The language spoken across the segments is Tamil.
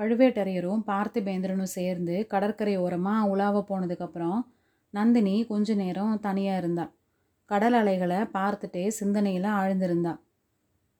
பழுவேட்டரையரும் பார்த்திபேந்திரனும் சேர்ந்து கடற்கரை ஓரமாக உலாவ போனதுக்கப்புறம் நந்தினி கொஞ்ச நேரம் தனியாக இருந்தா. கடல் அலைகளை பார்த்துட்டே சிந்தனையில் ஆழ்ந்திருந்தாள்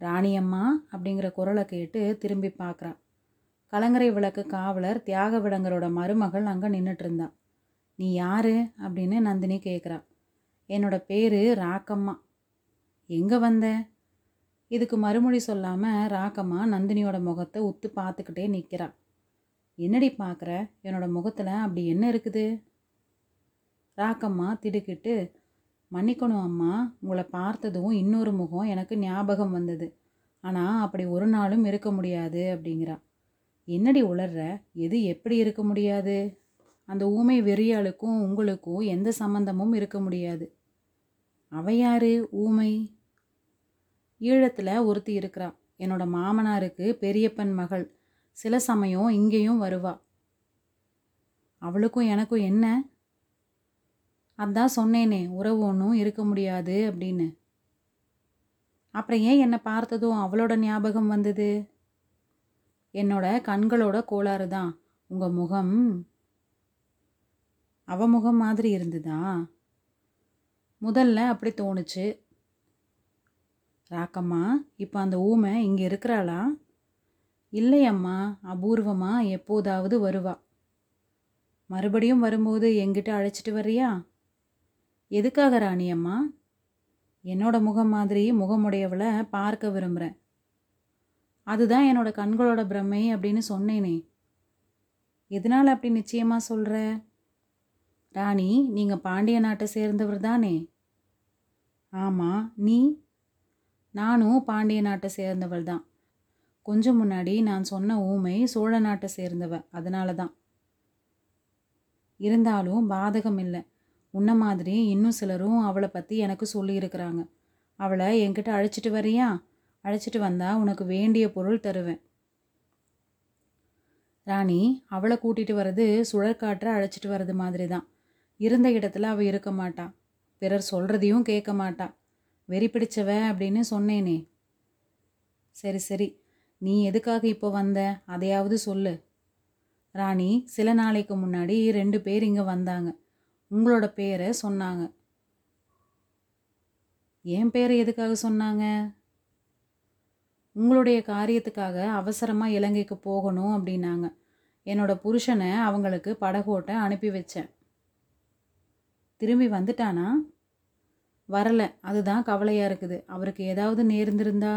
ராணியம்மா அப்படிங்கிற குரலை கேட்டு திரும்பி பார்க்குறா. கலங்கரை விளக்கு காவலர் தியாக விடங்கரோட மருமகள் அங்கே நின்றுட்டு இருந்தா நீ யாரு? அப்படின்னு நந்தினி கேட்குறா என்னோட பேர் ராக்கம்மா. எங்கே வந்த? இதுக்கு மறுமொழி சொல்லாமல் ராக்கம்மா நந்தினியோட முகத்தை உத்து பார்த்துக்கிட்டே நிற்கிறா என்னடி பார்க்குற? என்னோட முகத்தில் அப்படி என்ன இருக்குது? ராக்கம்மா திடுக்கிட்டு மன்னிக்கணும் அம்மா உங்களை பார்த்ததும் இன்னொரு முகம் எனக்கு ஞாபகம் வந்தது. ஆனால் அப்படி ஒரு நாளும் இருக்க முடியாது அப்படிங்கிறா. என்னடி உளர்ற? எது எப்படி இருக்க முடியாது? அந்த ஊமை வெறியாளுக்கும் உங்களுக்கும் எந்த சம்பந்தமும் இருக்க முடியாது. அவ ஊமை? ஈழத்தில் ஒருத்தி இருக்கிறா என்னோட மாமனாருக்கு பெரியப்பன் மகள். சில சமயம் இங்கேயும் வருவா. அவளுக்கும் எனக்கும் என்ன? அதான் சொன்னேனே உறவு ஒன்றும் இருக்க முடியாது அப்படின்னு. அப்புறம் ஏன் என்னை பார்த்ததும் அவளோட ஞாபகம் வந்தது? என்னோட கண்களோட கோளாறு தான். உங்கள் முகம் அவ முகம் மாதிரி இருந்ததா? முதல்ல அப்படி தோணுச்சு. ராக்கம்மா இப்போ அந்த ஊமை இங்கே இருக்கிறாளா? இல்லையம்மா அபூர்வமாக எப்போதாவது வருவா. மறுபடியும் வரும்போது எங்கிட்ட அழைச்சிட்டு வர்றியா? எதுக்காக ராணியம்மா? என்னோட முகம் மாதிரி முகமுடையவளை பார்க்க விரும்புகிறேன் அதுதான் என்னோட கண்களோட பிரமை அப்படின்னு சொன்னேனே. எதனால் அப்படி நிச்சயமாக சொல்கிற ராணி நீங்கள் பாண்டிய நாட்டை சேர்ந்தவர் தானே? ஆமாம் நீ நானும் பாண்டிய நாட்டை சேர்ந்தவள் தான். கொஞ்சம் முன்னாடி நான் சொன்ன ஊமை சோழ நாட்டை சேர்ந்தவ அதனால தான் இருந்தாலும் பாதகம் இல்லை. உன்ன மாதிரி இன்னும் சிலரும் அவளை பற்றி எனக்கு சொல்லியிருக்கிறாங்க அவளை என்கிட்ட அழைச்சிட்டு வரியா? அழைச்சிட்டு வந்தா உனக்கு வேண்டிய பொருள் தருவேன். ராணி அவளை கூட்டிகிட்டு வர்றது சுழற்காற்றை அழைச்சிட்டு வர்றது மாதிரி தான் இருந்த இடத்துல அவள் இருக்க மாட்டா. பிறர் சொல்கிறதையும் கேட்க மாட்டா. வெறி பிடிச்சவ அப்படின்னு சொன்னேனே. சரி சரி. நீ எதுக்காக இப்போ வந்த? அதையாவது சொல்லு. ராணி சில நாளைக்கு முன்னாடி ரெண்டு பேர் இங்கே வந்தாங்க. உங்களோட பேரை சொன்னாங்க. என் பேரை எதுக்காக சொன்னாங்க? உங்களுடைய காரியத்துக்காக அவசரமாக இலங்கைக்கு போகணும் அப்படின்னாங்க. என்னோட புருஷனை அவங்களுக்கு படகோட்ட அனுப்பி வச்சேன். திரும்பி வந்துட்டானா? வரலை. அதுதான் கவலையாக இருக்குது. அவருக்கு ஏதாவது நேர்ந்திருந்தா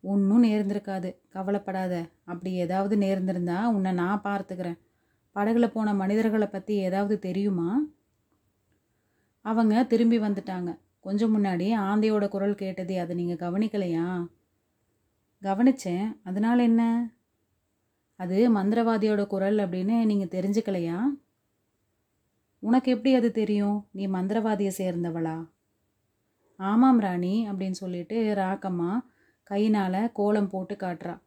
ஒன்றும் நேர்ந்திருக்காது. கவலைப்படாத. அப்படி ஏதாவது நேர்ந்திருந்தா உன்னை நான் பார்த்துக்கிறேன். படகுல போன மனிதர்களை பற்றி ஏதாவது தெரியுமா? அவங்க திரும்பி வந்துட்டாங்க. கொஞ்சம் முன்னாடி ஆந்தையோட குரல் கேட்டதே. அதை நீங்கள் கவனிக்கலையா? கவனித்தேன் அதனால் என்ன? அது மந்திரவாதியோட குரல் அப்படின்னு நீங்கள் தெரிஞ்சுக்கலையா? உனக்கு எப்படி அது தெரியும்? நீ மந்திரவாதியை சேர்ந்தவளா? ஆமாம் ராணி அப்படின்னு சொல்லிட்டு ராக்கம்மா கையினால் கோலம் போட்டு காட்டுறா.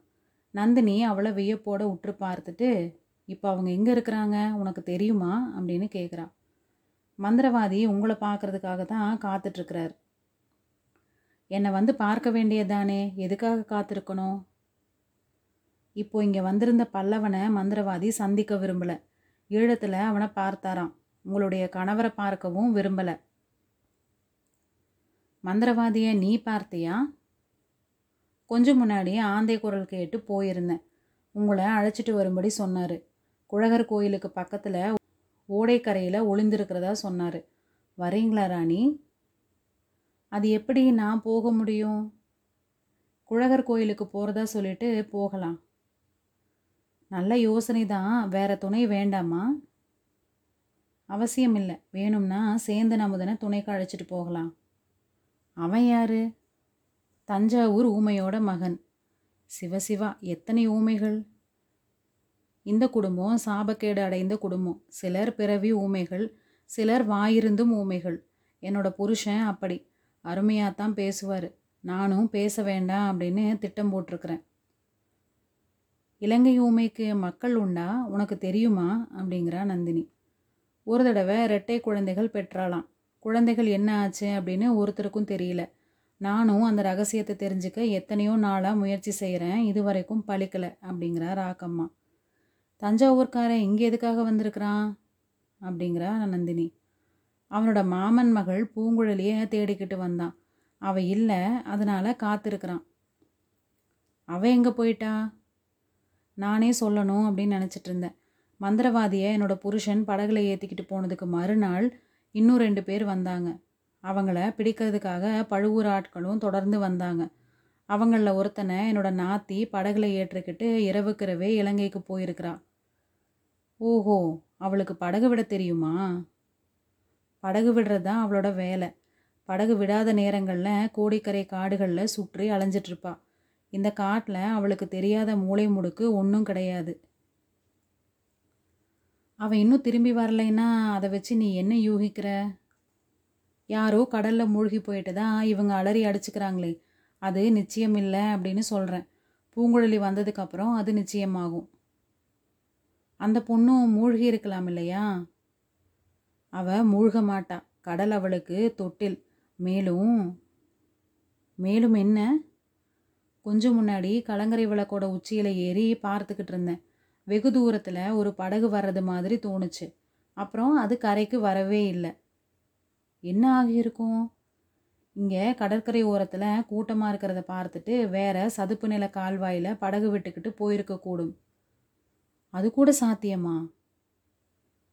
நந்தினி அவளை வியப்போட உற்று பார்த்துட்டு இப்போ அவங்க எங்கே இருக்கிறாங்க? உனக்கு தெரியுமா? அப்படின்னு கேட்குறா மந்திரவாதி உங்களை பார்க்கறதுக்காக தான் காத்துட்ருக்கிறார். என்னை வந்து பார்க்க வேண்டியதானே எதுக்காக காத்திருக்கணும்? இப்போ இங்கே வந்திருந்த பல்லவனை மந்திரவாதி சந்திக்க விரும்பலை. ஈழத்தில் அவனை பார்த்தாராம். உங்களுடைய கணவரை பார்க்கவும் விரும்பலை. மந்திரவாதியை நீ பார்த்தியா? கொஞ்சம் முன்னாடி ஆந்தை குரல் கேட்டு போயிருந்தேன். உங்களை அழைச்சிட்டு வரும்படி சொன்னார். குழகர் கோயிலுக்கு பக்கத்தில் ஓடைக்கரையில் ஒளிந்திருக்கிறதா சொன்னார். வரீங்களா ராணி? அது எப்படி நான் போக முடியும்? குழகர் கோயிலுக்கு போகிறதா சொல்லிட்டு போகலாம். நல்ல யோசனை தான் வேறு துணை வேண்டாமா? அவசியம் இல்லை வேணும்னா சேர்ந்து நமுதனை துணைக்கு அழைச்சிட்டு போகலாம். அவன் யாரு? தஞ்சாவூர் ஊமையோட மகன். சிவசிவா எத்தனை ஊமைகள்? இந்த குடும்பம் சாபக்கேடு அடைந்த குடும்பம். சிலர் பிறவி ஊமைகள் சிலர் வாயிருந்தும் ஊமைகள். என்னோட புருஷன் அப்படி. அருமையாக தான் பேசுவார். நானும் பேச வேண்டாம் அப்படின்னு திட்டம் போட்டிருக்கிறேன். இலங்கை ஊமைக்கு மக்கள் உண்டா? உனக்கு தெரியுமா? அப்படிங்கிறா நந்தினி. ஒரு தடவை ரெட்டை குழந்தைகள் பெற்றாலாம் குழந்தைகள் என்ன ஆச்சு அப்படின்னு ஒருத்தருக்கும் தெரியல. நானும் அந்த ரகசியத்தை தெரிஞ்சுக்க எத்தனையோ நாளாக முயற்சி செய்கிறேன் இது வரைக்கும் பழிக்கலை அப்படிங்கிறா ராக்கம்மா தஞ்சாவூர்காரன் இங்கே எதுக்காக வந்திருக்கிறான்? அப்படிங்கிறா நந்தினி. அவனோட மாமன் மகள் பூங்குழலியை தேடிக்கிட்டு வந்தான். அவள் இல்லை அதனால் காத்திருக்கிறான். அவள் எங்கே போயிட்டா? நானே சொல்லணும் அப்படின்னு நினச்சிட்டு இருந்தேன். மந்திரவாதியை என்னோட புருஷன் படகுல ஏற்றிக்கிட்டு போனதுக்கு மறுநாள் இன்னும் ரெண்டு பேர் வந்தாங்க. அவங்கள பிடிக்கிறதுக்காக பழுவூர் ஆட்களும் தொடர்ந்து வந்தாங்க. அவங்களில் ஒருத்தனை என்னோட நாத்தி படகுல ஏற்றுக்கிட்டு இரவுக்கிறவே இலங்கைக்கு போயிருக்கிறா. ஓஹோ அவளுக்கு படகு விட தெரியுமா? படகு விடுறது தான் அவளோட வேலை. படகு விடாத நேரங்களில் கோடிக்கரை காடுகளில் சுற்றி அலைஞ்சிட்ருப்பா இந்த காட்டில் அவளுக்கு தெரியாத மூளை முடுக்கு ஒன்றும் கிடையாது. அவன் இன்னும் திரும்பி வரலைன்னா அதை வச்சு நீ என்ன யூகிக்கிற? யாரோ கடலில் மூழ்கி போயிட்டு தான் இவங்க அலறி அடிச்சுக்கிறாங்களே அது நிச்சயம் இல்லை அப்படின்னு சொல்கிறேன் பூங்குழலி வந்ததுக்கப்புறம் அது நிச்சயமாகும். அந்த பொண்ணும் மூழ்கி இருக்கலாம் இல்லையா? அவள் மூழ்க மாட்டா. கடல் அவளுக்கு தொட்டில். மேலும் மேலும் என்ன? கொஞ்சம் முன்னாடி கலங்கரை விளக்கோட உச்சியில் ஏறி பார்த்துக்கிட்டு இருந்தேன். வெகு தூரத்தில் ஒரு படகு வர்றது மாதிரி தோணுச்சு. அப்புறம் அது கரைக்கு வரவே இல்லை. என்ன ஆகியிருக்கும்? இங்கே கடற்கரை ஓரத்தில் கூட்டமாக இருக்கிறத பார்த்துட்டு வேற சதுப்பு நில கால்வாயில் படகு விட்டுக்கிட்டு போயிருக்கக்கூடும் அது கூட சாத்தியமா?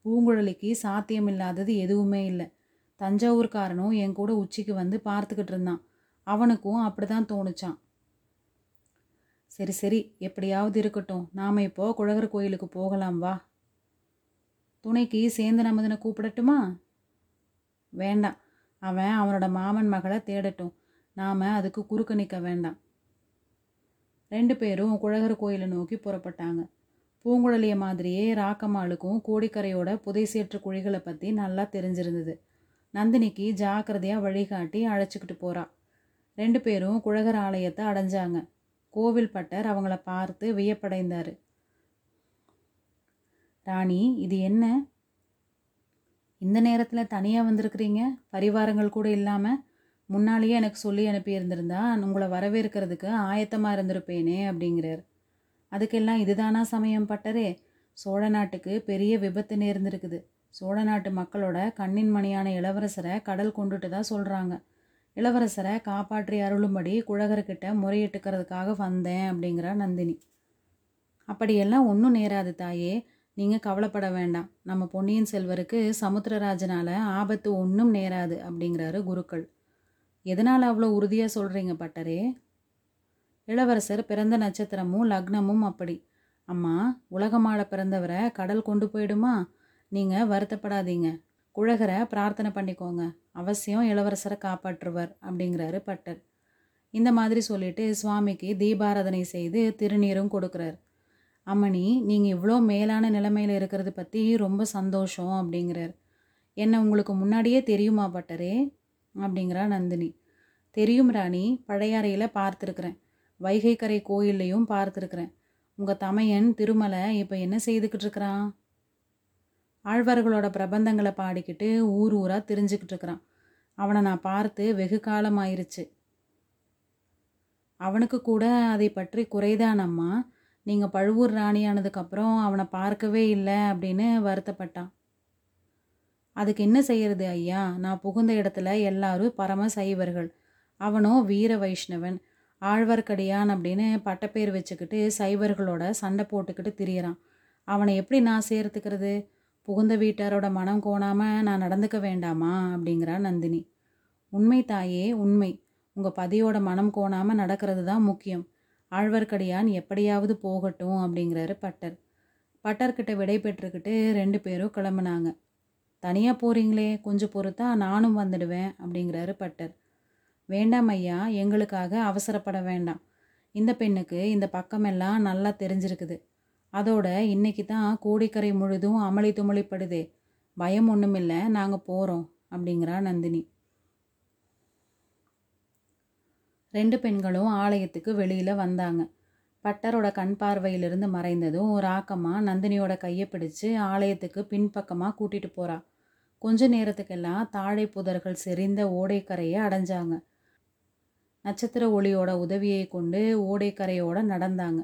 பூங்குழலிக்கு சாத்தியம் இல்லாதது எதுவுமே இல்லை. தஞ்சாவூர்காரனும் என் கூட உச்சிக்கு வந்து பார்த்துக்கிட்டு இருந்தான். அவனுக்கும் அப்படி தான் தோணுச்சான் சரி சரி எப்படியாவது இருக்கட்டும். நாம் இப்போ குழகர் கோயிலுக்கு போகலாம் வா. துணைக்கு சேர்ந்து நமதனை கூப்பிடட்டுமா? வேண்டாம். அவன் அவனோட மாமன் மகளை தேடட்டும். நாம் அதுக்கு குறுக்க நிற்க வேண்டாம். ரெண்டு பேரும் குழகர் கோயிலை நோக்கி புறப்பட்டாங்க. பூங்குழலிய மாதிரியே ராக்கம்மாளுக்கும் கோடிக்கரையோட புதை சேற்று குழிகளை பற்றி நல்லா தெரிஞ்சிருந்தது. நந்தினிக்கு ஜாக்கிரதையாக வழிகாட்டி அழைச்சிக்கிட்டு போகிறா ரெண்டு பேரும் குழகர் ஆலயத்தை அடைஞ்சாங்க. கோவில் பட்டர் அவங்கள பார்த்து வியப்படைந்தார். ராணி இது என்ன? இந்த நேரத்தில் தனியாக வந்திருக்கிறீங்க? பரிவாரங்கள் கூட இல்லாமல் முன்னாலேயே எனக்கு சொல்லி அனுப்பியிருந்திருந்தா உங்களை வரவேற்கிறதுக்கு ஆயத்தமாக இருந்திருப்பேனே அப்படிங்கிறார். அதுக்கெல்லாம் இதுதானா சமயம் பட்டரே? சோழ நாட்டுக்கு பெரிய விபத்து நேர்ந்திருக்குது. சோழ நாட்டு மக்களோட கண்ணின் மணியான இளவரசரை கடல் கொண்டுட்டு தான் சொல்கிறாங்க இளவரசரை காப்பாற்றி அருளும்படி குழகர்கிட்ட முறையிட்டுக்கிறதுக்காக வந்தேன் அப்படிங்கிறா நந்தினி. அப்படியெல்லாம் ஒன்றும் நேராது தாயே. நீங்கள் கவலைப்பட வேண்டாம். நம்ம பொன்னியின் செல்வருக்கு சமுத்திரராஜனால் ஆபத்து ஒன்றும் நேராது அப்படிங்கிறாரு குருக்கள். எதனால் அவ்வளோ உறுதியாக சொல்கிறீங்க பட்டரே? இளவரசர் பிறந்த நட்சத்திரமும் லக்னமும் அப்படி. அம்மா உலகமாள பிறந்தவரை கடல் கொண்டு போயிடுமா? நீங்கள் வருத்தப்படாதீங்க. குழகரை பிரார்த்தனை பண்ணிக்கோங்க. அவசியம் இளவரசரை காப்பாற்றுவர் அப்படிங்கிறாரு பட்டர். இந்த மாதிரி சொல்லிட்டு சுவாமிக்கு தீபாராதனை செய்து திருநீரும் கொடுக்குறார். அம்மணி நீங்கள் இவ்வளோ மேலான நிலைமையில் இருக்கிறது பற்றி ரொம்ப சந்தோஷம் அப்படிங்கிறார். என்ன உங்களுக்கு முன்னாடியே தெரியுமா பட்டரே? அப்படிங்கிறா நந்தினி. தெரியும் ராணி பழையாறையில் பார்த்துருக்குறேன். வைகைக்கரை கோயில்லையும் பார்த்துருக்குறேன். உங்கள் தமையன் திருமலை இப்போ என்ன செய்துக்கிட்டு இருக்கிறான்? ஆழ்வார்களோட பிரபந்தங்களை பாடிக்கிட்டு ஊர் ஊராக தெரிஞ்சுக்கிட்டு இருக்கிறான். அவனை நான் பார்த்து வெகு காலமாயிருச்சு. அவனுக்கு கூட அதை பற்றி குறைதானம்மா நீங்கள் பழுவூர் ராணியானதுக்கப்புறம் அவனை பார்க்கவே இல்லை அப்படின்னு வருத்தப்பட்டான். அதுக்கு என்ன செய்யறது ஐயா? நான் புகுந்த இடத்துல எல்லாரும் பரம சைவர்கள் அவனும் வீர வைஷ்ணவன் ஆழ்வார்க்கடியான் அப்படின்னு பட்டப்பேர் வச்சுக்கிட்டு சைவர்களோட சண்டை போட்டுக்கிட்டு திரியறான். அவனை எப்படி நான் சேர்த்துக்கிறது? புகுந்த வீட்டாரோட மனம் கோணாமல் நான் நடந்துக்க வேண்டாமா? அப்படிங்கிறா நந்தினி. உண்மை தாயே உண்மை. உங்கள் பதியோட மனம் கோணாமல் நடக்கிறது தான் முக்கியம். ஆழ்வார்க்கடியான் எப்படியாவது போகட்டும் அப்படிங்கிறாரு பட்டர். பட்டர்கிட்ட விடை பெற்றுக்கிட்டு ரெண்டு பேரும் கிளம்புனாங்க. தனியாக போகிறீங்களே கொஞ்சம் பொறுத்தா நானும் வந்துடுவேன் அப்படிங்கிறாரு பட்டர். வேண்டாம் ஐயா எங்களுக்காக அவசரப்பட வேண்டாம். இந்த பெண்ணுக்கு இந்த பக்கமெல்லாம் நல்லா தெரிஞ்சிருக்குது. அதோட இன்னைக்கு தான் கோடிக்கரை முழுதும் அமளி துமளிப்படுது. பயம் ஒன்றுமில்லை நாங்கள் போகிறோம் அப்படிங்கிறா நந்தினி. ரெண்டு பெண்களும் ஆலயத்துக்கு வெளியில் வந்தாங்க. பட்டரோட கண் பார்வையிலிருந்து மறைந்ததும் ராக்கம்மா நந்தினியோட கையை பிடிச்சு ஆலயத்துக்கு பின்பக்கமாக கூட்டிகிட்டு போகிறா கொஞ்ச நேரத்துக்கெல்லாம் தாழை புதர்கள் செறிந்த ஓடைக்கரையை அடைஞ்சாங்க. நட்சத்திர ஒளியோட உதவியை கொண்டு ஓடைக்கரையோட நடந்தாங்க.